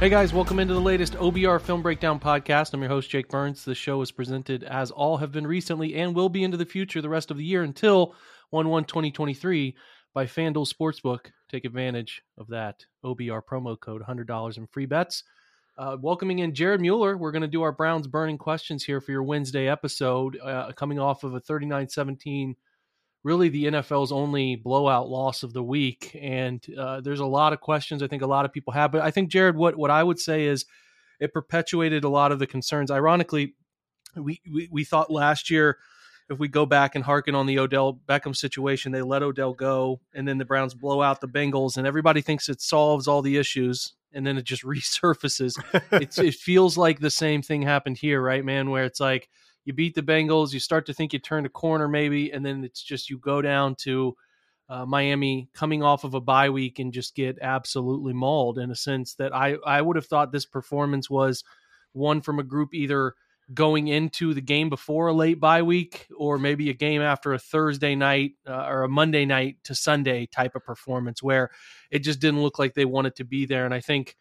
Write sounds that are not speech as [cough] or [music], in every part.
Hey guys, welcome into the latest OBR Film Breakdown podcast. I'm your host, Jake Burns. The show is presented, as all have been recently and will be into the future the rest of the year until 1 1 2023 by FanDuel Sportsbook. Take advantage of that OBR promo code $100 in free bets. Uh, welcoming in Jared Mueller. We're going to do our Browns burning questions here for your Wednesday episode, uh, coming off of a 39 17 really the NFL's only blowout loss of the week. And uh, there's a lot of questions I think a lot of people have. But I think, Jared, what, what I would say is it perpetuated a lot of the concerns. Ironically, we, we, we thought last year, if we go back and hearken on the Odell Beckham situation, they let Odell go, and then the Browns blow out the Bengals, and everybody thinks it solves all the issues. And then it just [laughs] resurfaces. it feels like the same thing happened here, right, man? Where it's like, you beat the Bengals, you start to think you turned a corner maybe, and then it's just you go down to uh, Miami coming off of a bye week and just get absolutely mauled in a sense that I, I would have thought this performance was one from a group either going into the game before a late bye week or maybe a game after a Thursday night uh, or a Monday night to Sunday type of performance where it just didn't look like they wanted to be there. And I think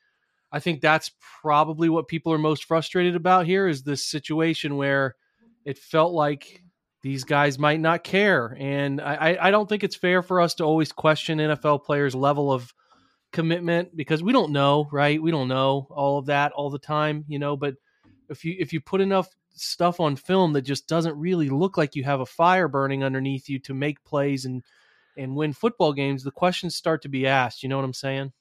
I think that's probably what people are most frustrated about here is this situation where it felt like these guys might not care. And I, I don't think it's fair for us to always question NFL players' level of commitment because we don't know, right? We don't know all of that all the time, you know, but if you if you put enough stuff on film that just doesn't really look like you have a fire burning underneath you to make plays and and win football games, the questions start to be asked. You know what I'm saying?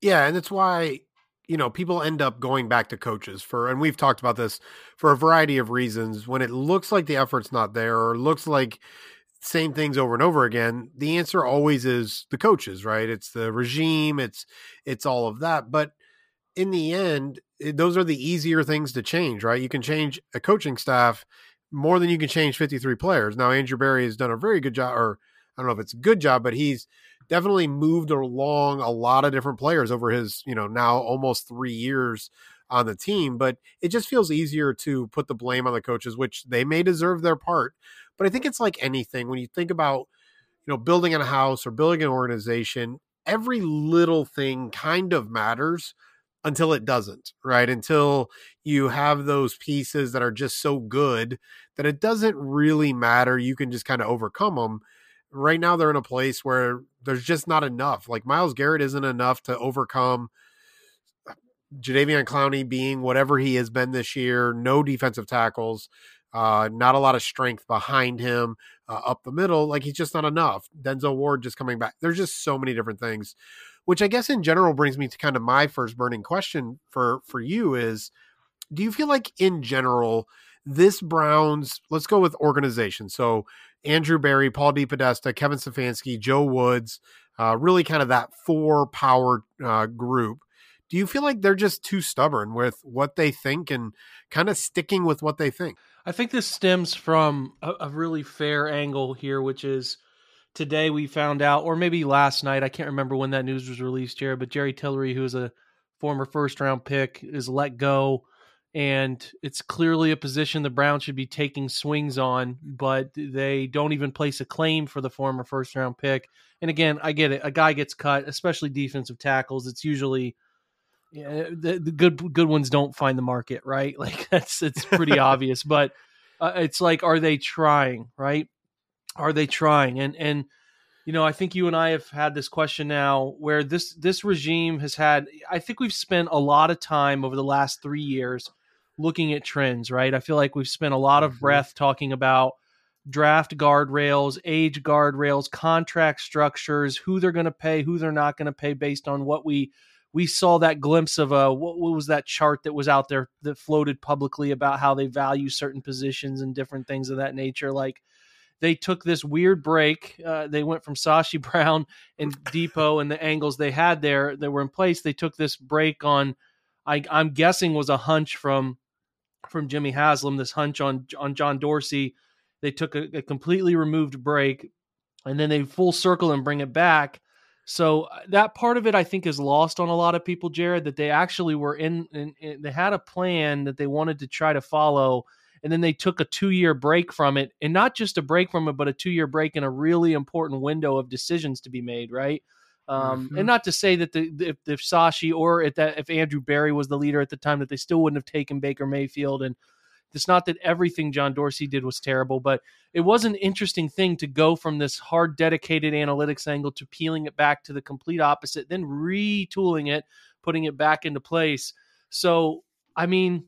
Yeah, and that's why you know people end up going back to coaches for, and we've talked about this for a variety of reasons. When it looks like the effort's not there, or looks like same things over and over again, the answer always is the coaches, right? It's the regime, it's it's all of that. But in the end, it, those are the easier things to change, right? You can change a coaching staff more than you can change 53 players. Now, Andrew Berry has done a very good job, or I don't know if it's a good job, but he's definitely moved along a lot of different players over his, you know, now almost three years on the team. But it just feels easier to put the blame on the coaches, which they may deserve their part. But I think it's like anything when you think about, you know, building a house or building an organization, every little thing kind of matters until it doesn't, right? Until you have those pieces that are just so good that it doesn't really matter. You can just kind of overcome them. Right now, they're in a place where there's just not enough. Like Myles Garrett isn't enough to overcome Jadeveon Clowney being whatever he has been this year. No defensive tackles, uh, not a lot of strength behind him uh, up the middle. Like he's just not enough. Denzel Ward just coming back. There's just so many different things which I guess in general brings me to kind of my first burning question for for you is do you feel like in general this Browns let's go with organization so Andrew Berry, Paul DePodesta, Kevin Stefanski, Joe Woods, uh, really kind of that four power uh, group. Do you feel like they're just too stubborn with what they think and kind of sticking with what they think? I think this stems from a, a really fair angle here, which is today we found out, or maybe last night, I can't remember when that news was released, Jared, but Jerry Tillery, who is a former first round pick, is let go. And it's clearly a position the Browns should be taking swings on, but they don't even place a claim for the former first round pick. And again, I get it. A guy gets cut, especially defensive tackles. It's usually yeah, the, the good good ones don't find the market, right? [laughs] Like that's it's pretty [laughs] obvious. But uh, it's like, are they trying, right? are they trying? And and you know, I think you and I have had this question now where this this regime has had I think we've spent a lot of time over the last 3 years looking at trends, right? I feel like we've spent a lot of Mhm. breath talking about draft guardrails, age guardrails, contract structures, who they're going to pay, who they're not going to pay based on what we we saw that glimpse of a what, what was that chart that was out there that floated publicly about how they value certain positions and different things of that nature like they took this weird break uh, they went from sashi [laughs] brown and depot and the angles they had there that were in place they took this break on I, i'm guessing was a hunch from from jimmy haslam this hunch on on john dorsey they took a, a completely removed break and then they full circle and bring it back so uh, that part of it, I think, is lost on a lot of people, Jared. That they actually were in, in, in, they had a plan that they wanted to try to follow, and then they took a two year break from it, and not just a break from it, but a two year break in a really important window of decisions to be made, right? Um, Mhm. And not to say that the if, if Sashi or if that if Andrew Berry was the leader at the time, that they still wouldn't have taken Baker Mayfield. And it's not that everything John Dorsey did was terrible, but it was an interesting thing to go from this hard dedicated analytics angle to peeling it back to the complete opposite then retooling it putting it back into place so i mean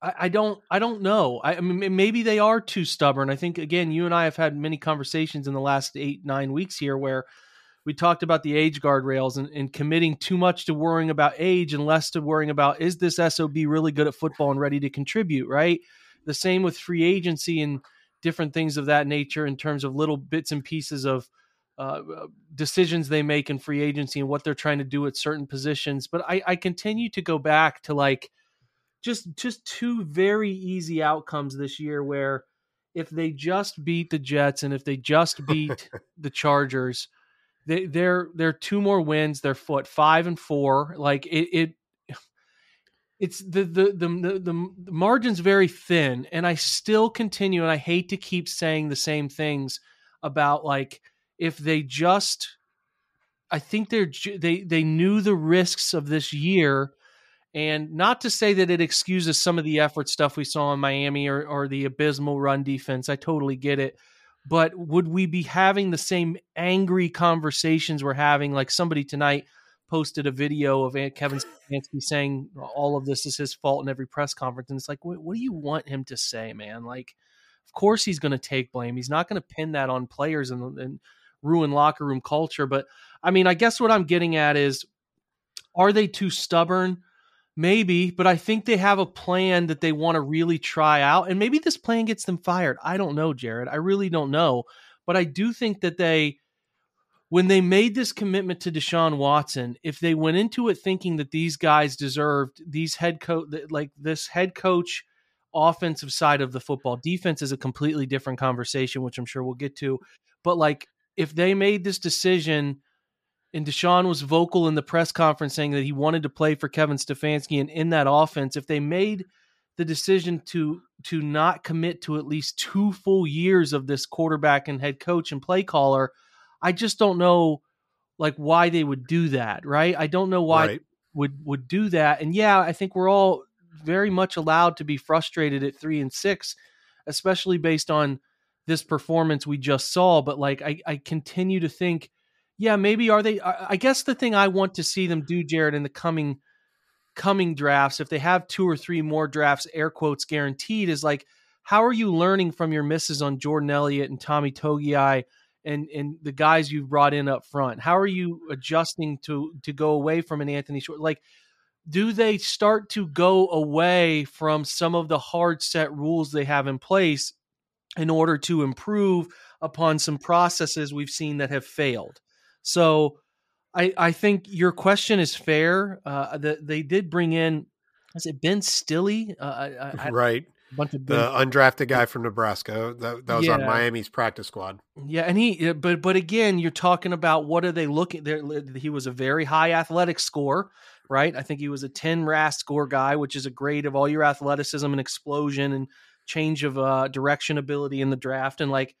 I, I don't i don't know I, I mean maybe they are too stubborn i think again you and i have had many conversations in the last eight nine weeks here where we talked about the age guardrails and, and committing too much to worrying about age and less to worrying about is this sob really good at football and ready to contribute right the same with free agency and different things of that nature in terms of little bits and pieces of uh, decisions they make in free agency and what they're trying to do at certain positions. But I, I continue to go back to like just just two very easy outcomes this year where if they just beat the Jets and if they just beat [laughs] the Chargers, they, they're they're two more wins. They're foot five and four. Like it, it it's the the, the the the margin's very thin and i still continue and i hate to keep saying the same things about like if they just i think they're they they knew the risks of this year and not to say that it excuses some of the effort stuff we saw in miami or, or the abysmal run defense i totally get it but would we be having the same angry conversations we're having like somebody tonight posted a video of Kevin Stefanski saying all of this is his fault in every press conference, and it's like, what, what do you want him to say, man? Like, of course he's going to take blame. He's not going to pin that on players and, and ruin locker room culture. But I mean, I guess what I'm getting at is, are they too stubborn? Maybe, but I think they have a plan that they want to really try out, and maybe this plan gets them fired. I don't know, Jared. I really don't know, but I do think that they when they made this commitment to Deshaun Watson, if they went into it thinking that these guys deserved these head coach, like this head coach offensive side of the football, defense is a completely different conversation, which I'm sure we'll get to. But like, if they made this decision and Deshaun was vocal in the press conference saying that he wanted to play for Kevin Stefanski and in that offense, if they made the decision to to not commit to at least two full years of this quarterback and head coach and play caller, I just don't know like why they would do that, right? I don't know why Right. would would do that. And yeah, I think we're all very much allowed to be frustrated at 3 and 6, especially based on this performance we just saw, but like I I continue to think yeah, maybe are they I guess the thing I want to see them do Jared in the coming coming drafts if they have two or three more drafts air quotes guaranteed is like how are you learning from your misses on Jordan Elliott and Tommy Togiai and and the guys you've brought in up front? How are you adjusting to to go away from an Anthony Schwartz? Like, do they start to go away from some of the hard set rules they have in place in order to improve upon some processes we've seen that have failed? So, I I think your question is fair. Uh, the, they did bring in. Is it Ben Stille? Uh, I, I, right. a bunch of Ben The undrafted guy from Nebraska that, that was on Miami's practice squad. Yeah, and he, but but again, you're talking about what are they looking? There, he was a very high athletic score, right? I think he was a 10 RAS score guy, which is a grade of all your athleticism and explosion and change of uh, direction ability in the draft. And like,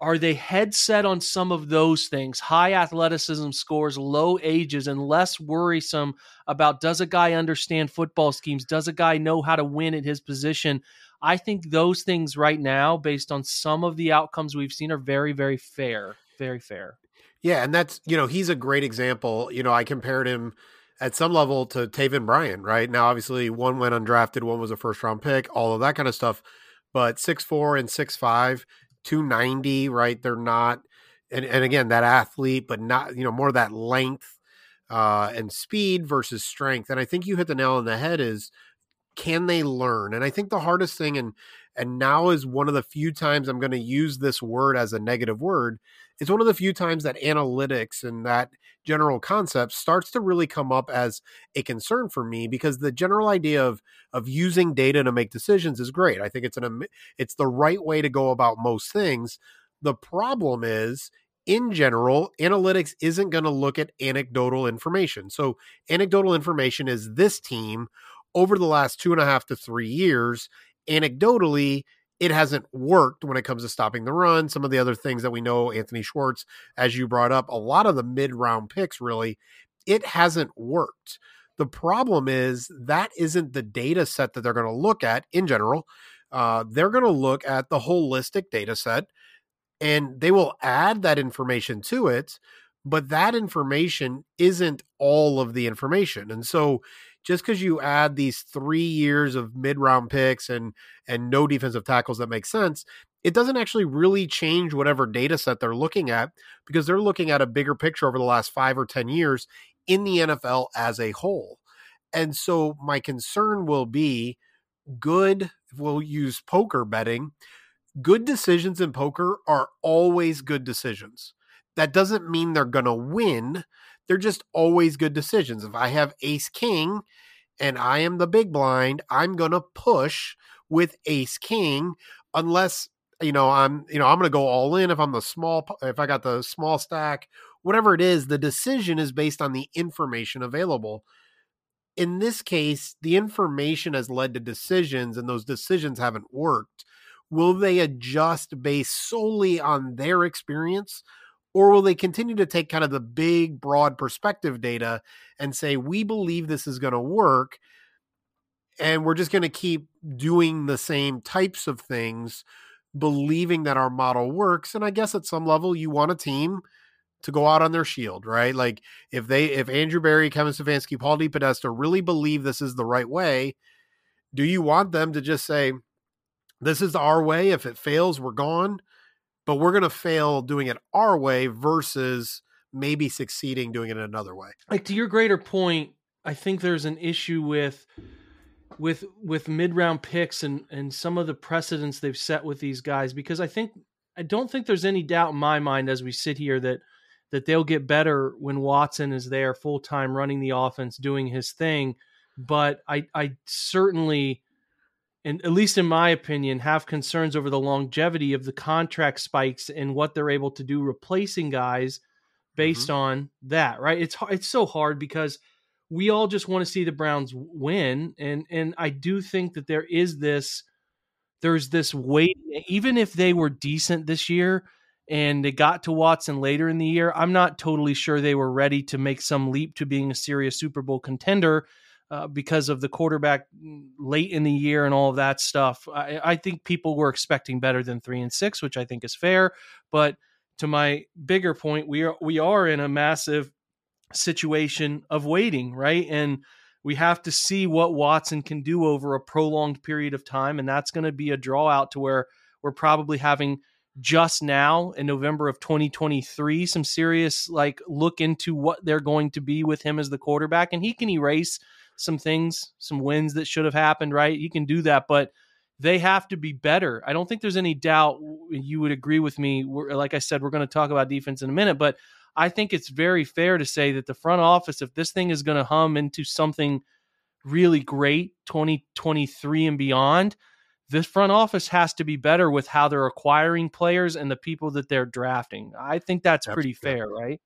are they head set on some of those things? High athleticism scores, low ages, and less worrisome about does a guy understand football schemes? Does a guy know how to win at his position? I think those things right now, based on some of the outcomes we've seen, are very, very fair. Very fair. Yeah, and that's you know he's a great example. You know, I compared him at some level to Taven Bryan. Right now, obviously, one went undrafted, one was a first round pick, all of that kind of stuff. But six four and six five, two ninety. Right, they're not. And, and again, that athlete, but not you know more that length uh, and speed versus strength. And I think you hit the nail on the head. Is can they learn? And I think the hardest thing, and and now is one of the few times I'm going to use this word as a negative word. It's one of the few times that analytics and that general concept starts to really come up as a concern for me because the general idea of of using data to make decisions is great. I think it's an it's the right way to go about most things. The problem is in general, analytics isn't going to look at anecdotal information. So, anecdotal information is this team over the last two and a half to three years. Anecdotally, it hasn't worked when it comes to stopping the run. Some of the other things that we know, Anthony Schwartz, as you brought up, a lot of the mid round picks really, it hasn't worked. The problem is that isn't the data set that they're going to look at in general. Uh, they're going to look at the holistic data set and they will add that information to it but that information isn't all of the information and so just because you add these three years of mid-round picks and and no defensive tackles that make sense it doesn't actually really change whatever data set they're looking at because they're looking at a bigger picture over the last five or ten years in the nfl as a whole and so my concern will be good we'll use poker betting good decisions in poker are always good decisions. That doesn't mean they're going to win. They're just always good decisions. If I have ace king and I am the big blind, I'm going to push with ace king unless you know I'm you know I'm going to go all in if I'm the small if I got the small stack whatever it is the decision is based on the information available in this case the information has led to decisions and those decisions haven't worked Will they adjust based solely on their experience? Or will they continue to take kind of the big, broad perspective data and say, we believe this is going to work? And we're just going to keep doing the same types of things, believing that our model works. And I guess at some level, you want a team to go out on their shield, right? Like if they, if Andrew Berry, Kevin Stefanski, Paul DePodesta really believe this is the right way, do you want them to just say, this is our way. If it fails, we're gone. But we're going to fail doing it our way versus maybe succeeding doing it another way. Like to your greater point, I think there's an issue with with with mid round picks and and some of the precedents they've set with these guys because I think I don't think there's any doubt in my mind as we sit here that that they'll get better when Watson is there full time running the offense doing his thing but I I certainly and at least in my opinion, have concerns over the longevity of the contract spikes and what they're able to do replacing guys based mm-hmm. on that. Right? It's it's so hard because we all just want to see the Browns win, and and I do think that there is this there's this weight, even if they were decent this year and they got to Watson later in the year, I'm not totally sure they were ready to make some leap to being a serious Super Bowl contender uh, because of the quarterback late in the year and all of that stuff. I, I think people were expecting better than three and six, which I think is fair. But to my bigger point, we are we are in a massive situation of waiting, right? And we have to see what Watson can do over a prolonged period of time, and that's going to be a draw out to where we're probably having just now in November of 2023 some serious like look into what they're going to be with him as the quarterback and he can erase some things, some wins that should have happened, right? He can do that, but they have to be better. I don't think there's any doubt you would agree with me. We're, like I said, we're going to talk about defense in a minute, but I think it's very fair to say that the front office, if this thing is going to hum into something really great 2023 and beyond, this front office has to be better with how they're acquiring players and the people that they're drafting. I think that's pretty fair, right?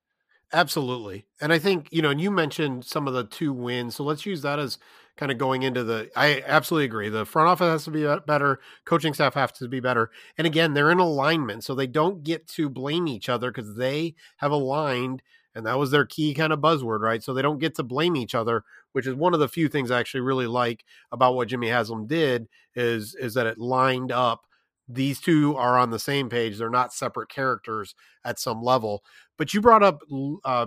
Absolutely. And I think, you know, and you mentioned some of the two wins. So let's use that as kind of going into the I absolutely agree. The front office has to be better, coaching staff has to be better. And again, they're in alignment, so they don't get to blame each other because they have aligned And that was their key kind of buzzword, right? So they don't get to blame each other, which is one of the few things I actually really like about what Jimmy Haslam did is is that it lined up these two are on the same page. They're not separate characters at some level. But you brought up uh,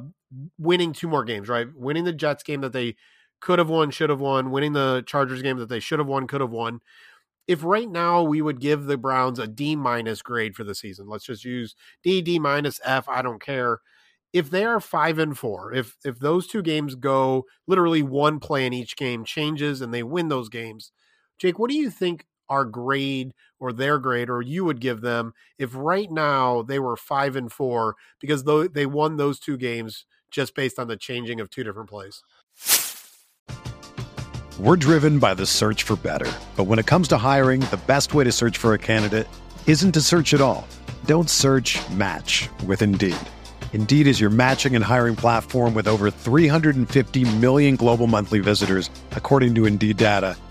winning two more games, right? Winning the Jets game that they could have won, should have won, winning the Chargers game that they should have won, could have won. If right now we would give the Browns a D minus grade for the season, let's just use D, D minus, F, I don't care. If they are five and four, if if those two games go literally one play in each game changes and they win those games, Jake, what do you think our grade or their grade or you would give them if right now they were five and four because they won those two games just based on the changing of two different plays. We're driven by the search for better but when it comes to hiring the best way to search for a candidate isn't to search at all. Don't search match with indeed. Indeed is your matching and hiring platform with over 350 million global monthly visitors according to indeed data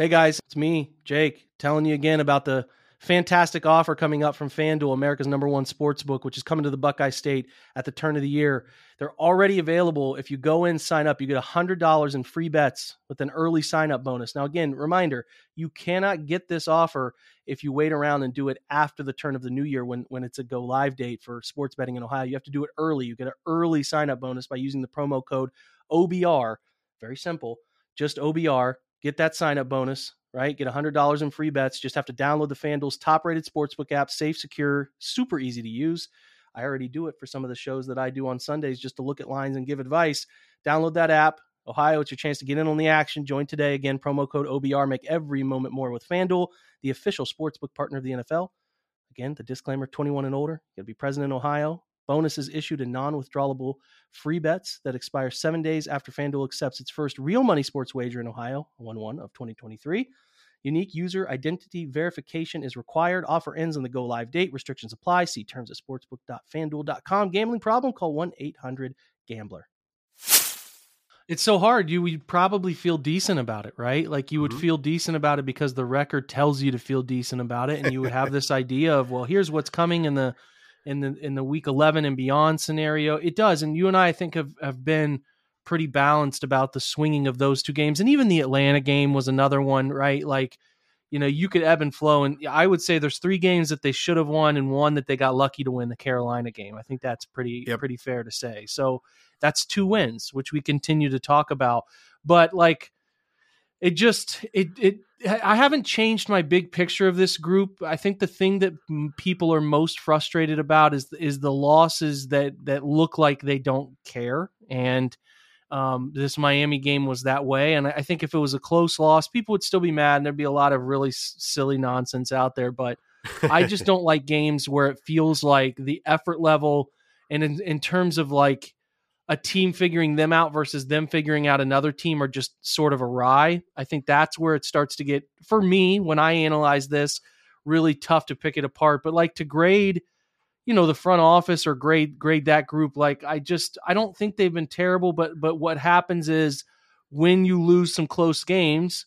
Hey guys, it's me, Jake, telling you again about the fantastic offer coming up from FanDuel, America's number one sports book, which is coming to the Buckeye State at the turn of the year. They're already available. If you go in, sign up, you get $100 in free bets with an early sign up bonus. Now, again, reminder you cannot get this offer if you wait around and do it after the turn of the new year when, when it's a go live date for sports betting in Ohio. You have to do it early. You get an early sign up bonus by using the promo code OBR. Very simple, just OBR get that sign up bonus, right? Get $100 in free bets. Just have to download the FanDuel's top rated sportsbook app, safe, secure, super easy to use. I already do it for some of the shows that I do on Sundays just to look at lines and give advice. Download that app. Ohio, it's your chance to get in on the action. Join today. Again, promo code OBR. Make every moment more with FanDuel, the official sportsbook partner of the NFL. Again, the disclaimer 21 and older. You got to be present in Ohio. Bonuses issued in non withdrawable free bets that expire seven days after FanDuel accepts its first real money sports wager in Ohio, 1 1 of 2023. Unique user identity verification is required. Offer ends on the go live date. Restrictions apply. See terms at sportsbook.fanduel.com. Gambling problem? Call 1 800 Gambler. It's so hard. You would probably feel decent about it, right? Like you would mm-hmm. feel decent about it because the record tells you to feel decent about it. And you would have this idea of, well, here's what's coming in the in the in the week 11 and beyond scenario. It does, and you and I, I think have have been pretty balanced about the swinging of those two games, and even the Atlanta game was another one, right? Like, you know, you could ebb and flow, and I would say there's three games that they should have won, and one that they got lucky to win, the Carolina game. I think that's pretty yep. pretty fair to say. So that's two wins, which we continue to talk about, but like it just it it I haven't changed my big picture of this group. I think the thing that people are most frustrated about is is the losses that that look like they don't care and Um, this Miami game was that way, and I think if it was a close loss, people would still be mad, and there'd be a lot of really s- silly nonsense out there. But I just [laughs] don't like games where it feels like the effort level, and in, in terms of like a team figuring them out versus them figuring out another team are just sort of awry. I think that's where it starts to get for me when I analyze this really tough to pick it apart. But like to grade, you know, the front office or grade grade that group, like I just I don't think they've been terrible. But but what happens is when you lose some close games,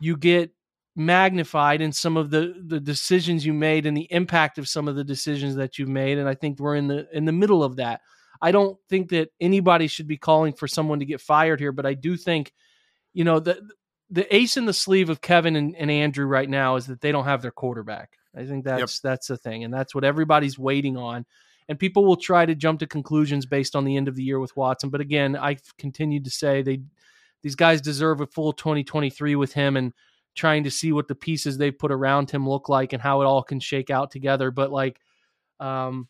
you get magnified in some of the the decisions you made and the impact of some of the decisions that you've made. And I think we're in the in the middle of that. I don't think that anybody should be calling for someone to get fired here, but I do think, you know, the the ace in the sleeve of Kevin and, and Andrew right now is that they don't have their quarterback. I think that's that's the thing, and that's what everybody's waiting on. And people will try to jump to conclusions based on the end of the year with Watson. But again, I've continued to say they these guys deserve a full 2023 with him and trying to see what the pieces they put around him look like and how it all can shake out together. But like um,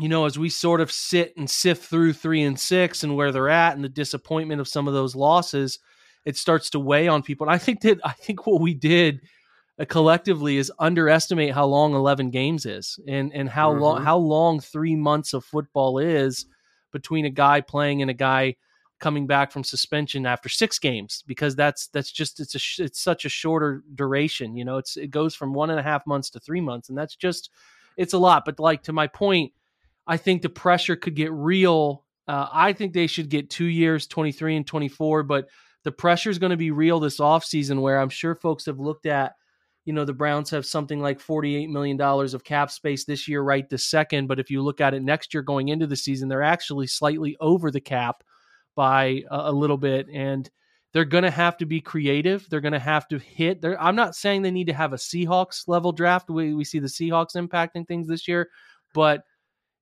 you know, as we sort of sit and sift through three and six and where they're at and the disappointment of some of those losses, it starts to weigh on people. And I think that I think what we did uh, collectively is underestimate how long 11 games is and and how Mhm. long how long 3 months of football is between a guy playing and a guy coming back from suspension after 6 games because that's that's just it's a it's such a shorter duration you know it's it goes from one and a half months to 3 months and that's just it's a lot but like to my point I think the pressure could get real. Uh, I think they should get two years, 23 and 24, but the pressure is going to be real this offseason where I'm sure folks have looked at, you know, the Browns have something like $48 million of cap space this year, right this second. But if you look at it next year going into the season, they're actually slightly over the cap by a, a little bit. And they're going to have to be creative. They're going to have to hit. They're, I'm not saying they need to have a Seahawks level draft. We, we see the Seahawks impacting things this year, but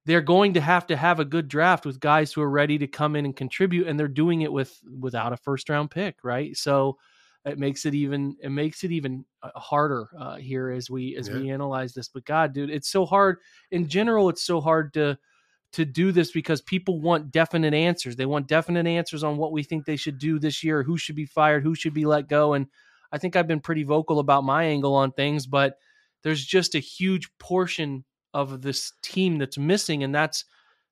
they're going to have to have a good draft with guys who are ready to come in and contribute and they're doing it with without a first round pick right? So it makes it even it makes it even uh, harder uh, here as we as we analyze this. But god dude it's so hard. In general it's so hard to to do this because people want definite answers. They want definite answers on what we think they should do this year who should be fired who should be let go. And i think i've been pretty vocal about my angle on things but there's just a huge portion of this team that's missing, and that's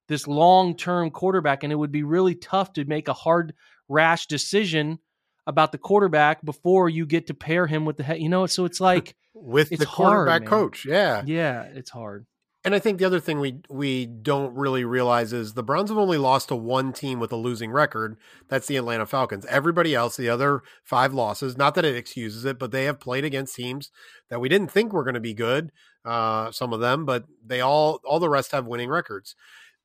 this long term quarterback. And it would be really tough to make a hard, rash decision about the quarterback before you get to pair him with the head. You know, so it's [laughs] like with it's the hard, quarterback man. coach. Yeah. yeah, it's hard. And I think the other thing we we don't really realize is the Browns have only lost to one team with a losing record. That's the Atlanta Falcons. Everybody else, the other five losses, not that it excuses it, but they have played against teams that we didn't think were going to be good. Uh, some of them, but they all all the rest have winning records.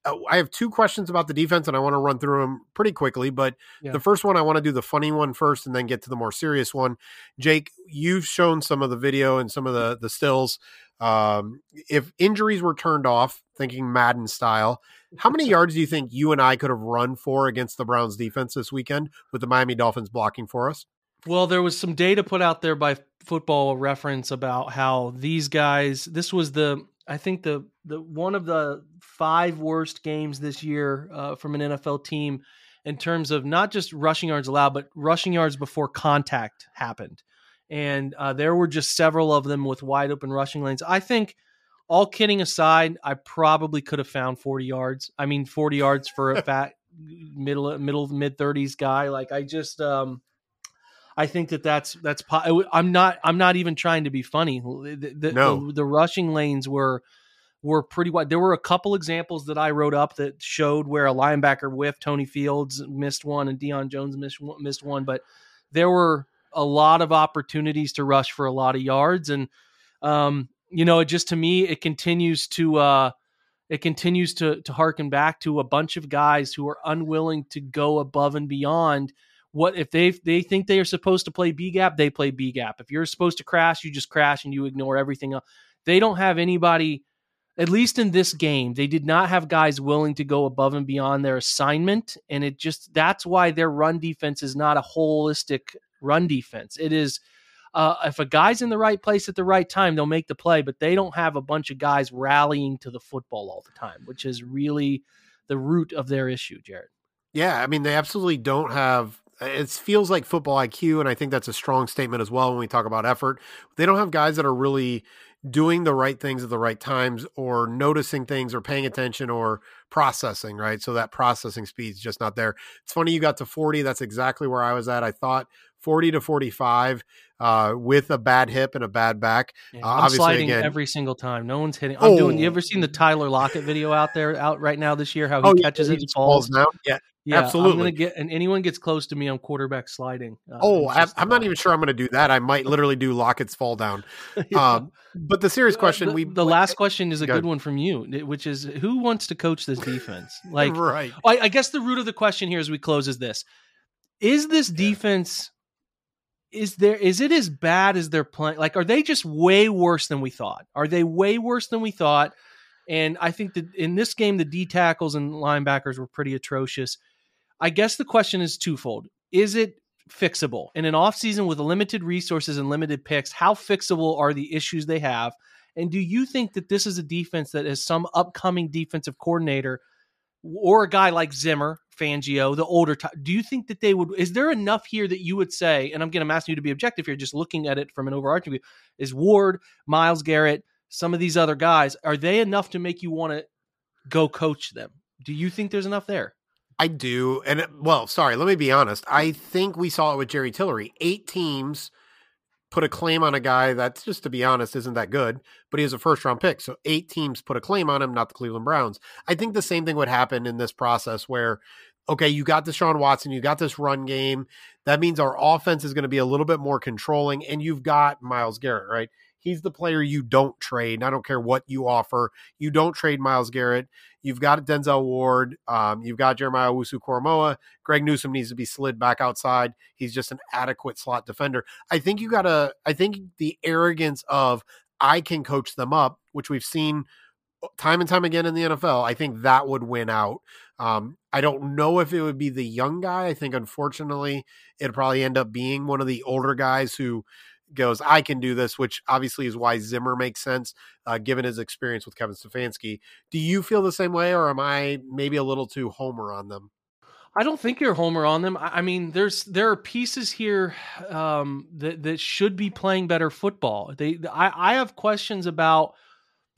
Uh, I have two questions about the defense, and I want to run through them pretty quickly. But Yeah. the first one, I want to do the funny one first, and then get to the more serious one. Jake, you've shown some of the video and some of the the stills. Um, if injuries were turned off, thinking Madden style, how many [laughs] yards do you think you and I could have run for against the Browns defense this weekend with the Miami Dolphins blocking for us? Well, there was some data put out there by Football Reference about how these guys. This was the I think the the one of the five worst games this year uh, from an NFL team in terms of not just rushing yards allowed, but rushing yards before contact happened. And uh, there were just several of them with wide open rushing lanes. I think, all kidding aside, I probably could have found 40 yards. I mean, 40 yards for a [laughs] fat middle middle mid 30s guy. Like I just um I think that that's that's po- I'm not I'm not even trying to be funny. The, the, No. the, the rushing lanes were were pretty wide. There were a couple examples that I wrote up that showed where a linebacker whiffed. Tony Fields missed one, and Deion Jones missed missed one. But there were a lot of opportunities to rush for a lot of yards, and um, you know, it just to me, it continues to uh, it continues to to harken back to a bunch of guys who are unwilling to go above and beyond what if they they think they are supposed to play B gap, they play B gap. If you're supposed to crash, you just crash and you ignore everything else. They don't have anybody at least in this game, they did not have guys willing to go above and beyond their assignment. And it just, that's why their run defense is not a holistic run defense. It is, uh, if a guy's in the right place at the right time, they'll make the play, but they don't have a bunch of guys rallying to the football all the time, which is really the root of their issue, Jared. Yeah, I mean they absolutely don't have it feels like football IQ and I think that's a strong statement as well when we talk about effort. They don't have guys that are really doing the right things at the right times or noticing things or paying attention or processing, right? So that processing speed is just not there. It's funny you got to 40. That's exactly where I was at. I thought 40 to 45 uh, with a bad hip and a bad back. Yeah, Uh, I'm sliding again- every single time. No one's hitting. I'm doing. You Oh. ever seen the Tyler Lockett video out there out right now this year? How he Oh, yeah, catches he it and falls. down. Yeah. Yeah, I'm absolutely. gonna get. And anyone gets close to me, I'm quarterback sliding. Uh, Oh, I'm, I'm not uh, even sure I'm going to do that. I might literally do Lockett's fall down. [laughs] yeah. Um, but the serious Uh, question the, we the last question is a Go good ahead. one from you, which is who wants to coach this defense? [laughs] Like, right. I, I guess the root of the question here as we close is this: Is this defense? Is there is it as bad as they're playing? Like, are they just way worse than we thought? Are they way worse than we thought? And I think that in this game, the D tackles and linebackers were pretty atrocious. I guess the question is twofold: Is it fixable in an offseason with limited resources and limited picks? How fixable are the issues they have? And do you think that this is a defense that is some upcoming defensive coordinator or a guy like Zimmer, Fangio, the older type? Do you think that they would? Is there enough here that you would say? And I'm going to ask you to be objective here, just looking at it from an overarching view. Is Ward, Myles Garrett, some of these other guys, are they enough to make you want to go coach them? Do you think there's enough there? I do. And well, sorry, let me be honest. I think we saw it with Jerry Tillery. Eight teams put a claim on a guy that's just to be honest isn't that good, but he was a first round pick. So eight teams put a claim on him, not the Cleveland Browns. I think the same thing would happen in this process where okay, you got Deshaun Watson, you got this run game. That means our offense is going to be a little bit more controlling, and you've got Myles Garrett, right? He's the player you don't trade. I don't care what you offer. You don't trade Myles Garrett. You've got Denzel Ward. Um, you've got Jeremiah Owusu-Koramoah. Greg Newsom needs to be slid back outside. He's just an adequate slot defender. I think you got to, I think the arrogance of I can coach them up, which we've seen time and time again in the NFL, I think that would win out. Um, I don't know if it would be the young guy. I think, unfortunately, it'd probably end up being one of the older guys who goes, I can do this, which obviously is why Zimmer makes sense, uh, given his experience with Kevin Stefanski. Do you feel the same way, or am I maybe a little too homer on them? I don't think you're homer on them. I mean, there's there are pieces here um, that that should be playing better football. They, I, I have questions about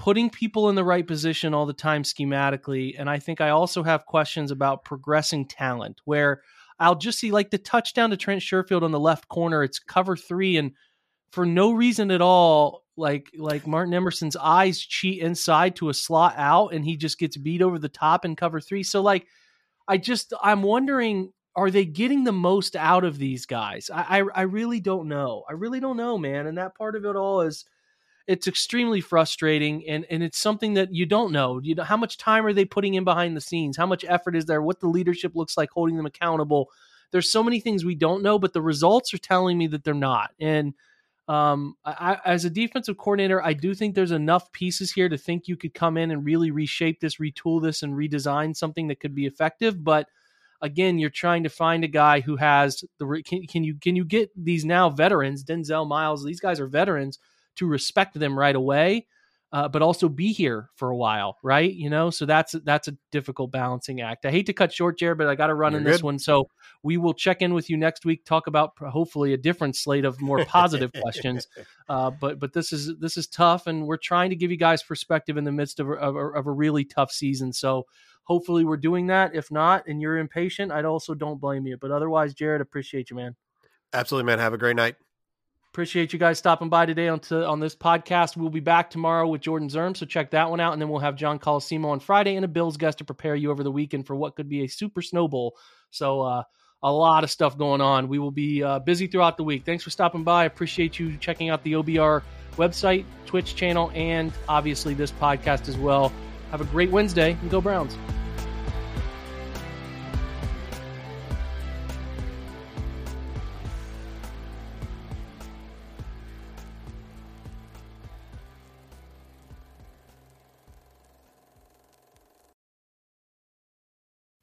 putting people in the right position all the time schematically, and I think I also have questions about progressing talent. Where I'll just see like the touchdown to Trent Sherfield on the left corner. It's cover three, and for no reason at all, like like Martin Emerson's eyes cheat inside to a slot out, and he just gets beat over the top in cover three. So like. I just I'm wondering are they getting the most out of these guys? I, I I really don't know. I really don't know, man. And that part of it all is it's extremely frustrating and and it's something that you don't know. You know how much time are they putting in behind the scenes? How much effort is there? What the leadership looks like holding them accountable? There's so many things we don't know, but the results are telling me that they're not. And um, I, as a defensive coordinator, I do think there's enough pieces here to think you could come in and really reshape this, retool this, and redesign something that could be effective. But again, you're trying to find a guy who has the can, can you can you get these now veterans, Denzel Myles, these guys are veterans to respect them right away, uh, but also be here for a while, right? You know, so that's that's a difficult balancing act. I hate to cut short, Jared, but I got to run You're in this one. So we will check in with you next week, talk about hopefully a different slate of more positive questions. [laughs] Uh, but but this is this is tough, and we're trying to give you guys perspective in the midst of of, a, of a really tough season. So hopefully we're doing that. If not, and you're impatient, I'd also don't blame you. But otherwise, Jared, appreciate you, man. Absolutely, man. Have a great night. Appreciate you guys stopping by today on to, on this podcast. We'll be back tomorrow with Jordan Zerm, so check that one out, and then we'll have John Colosimo on Friday and a Bills guest to prepare you over the weekend for what could be a super snowball. So uh, a lot of stuff going on. We will be uh, busy throughout the week. Thanks for stopping by. Appreciate you checking out the OBR website, Twitch channel, and obviously this podcast as well. Have a great Wednesday and go Browns.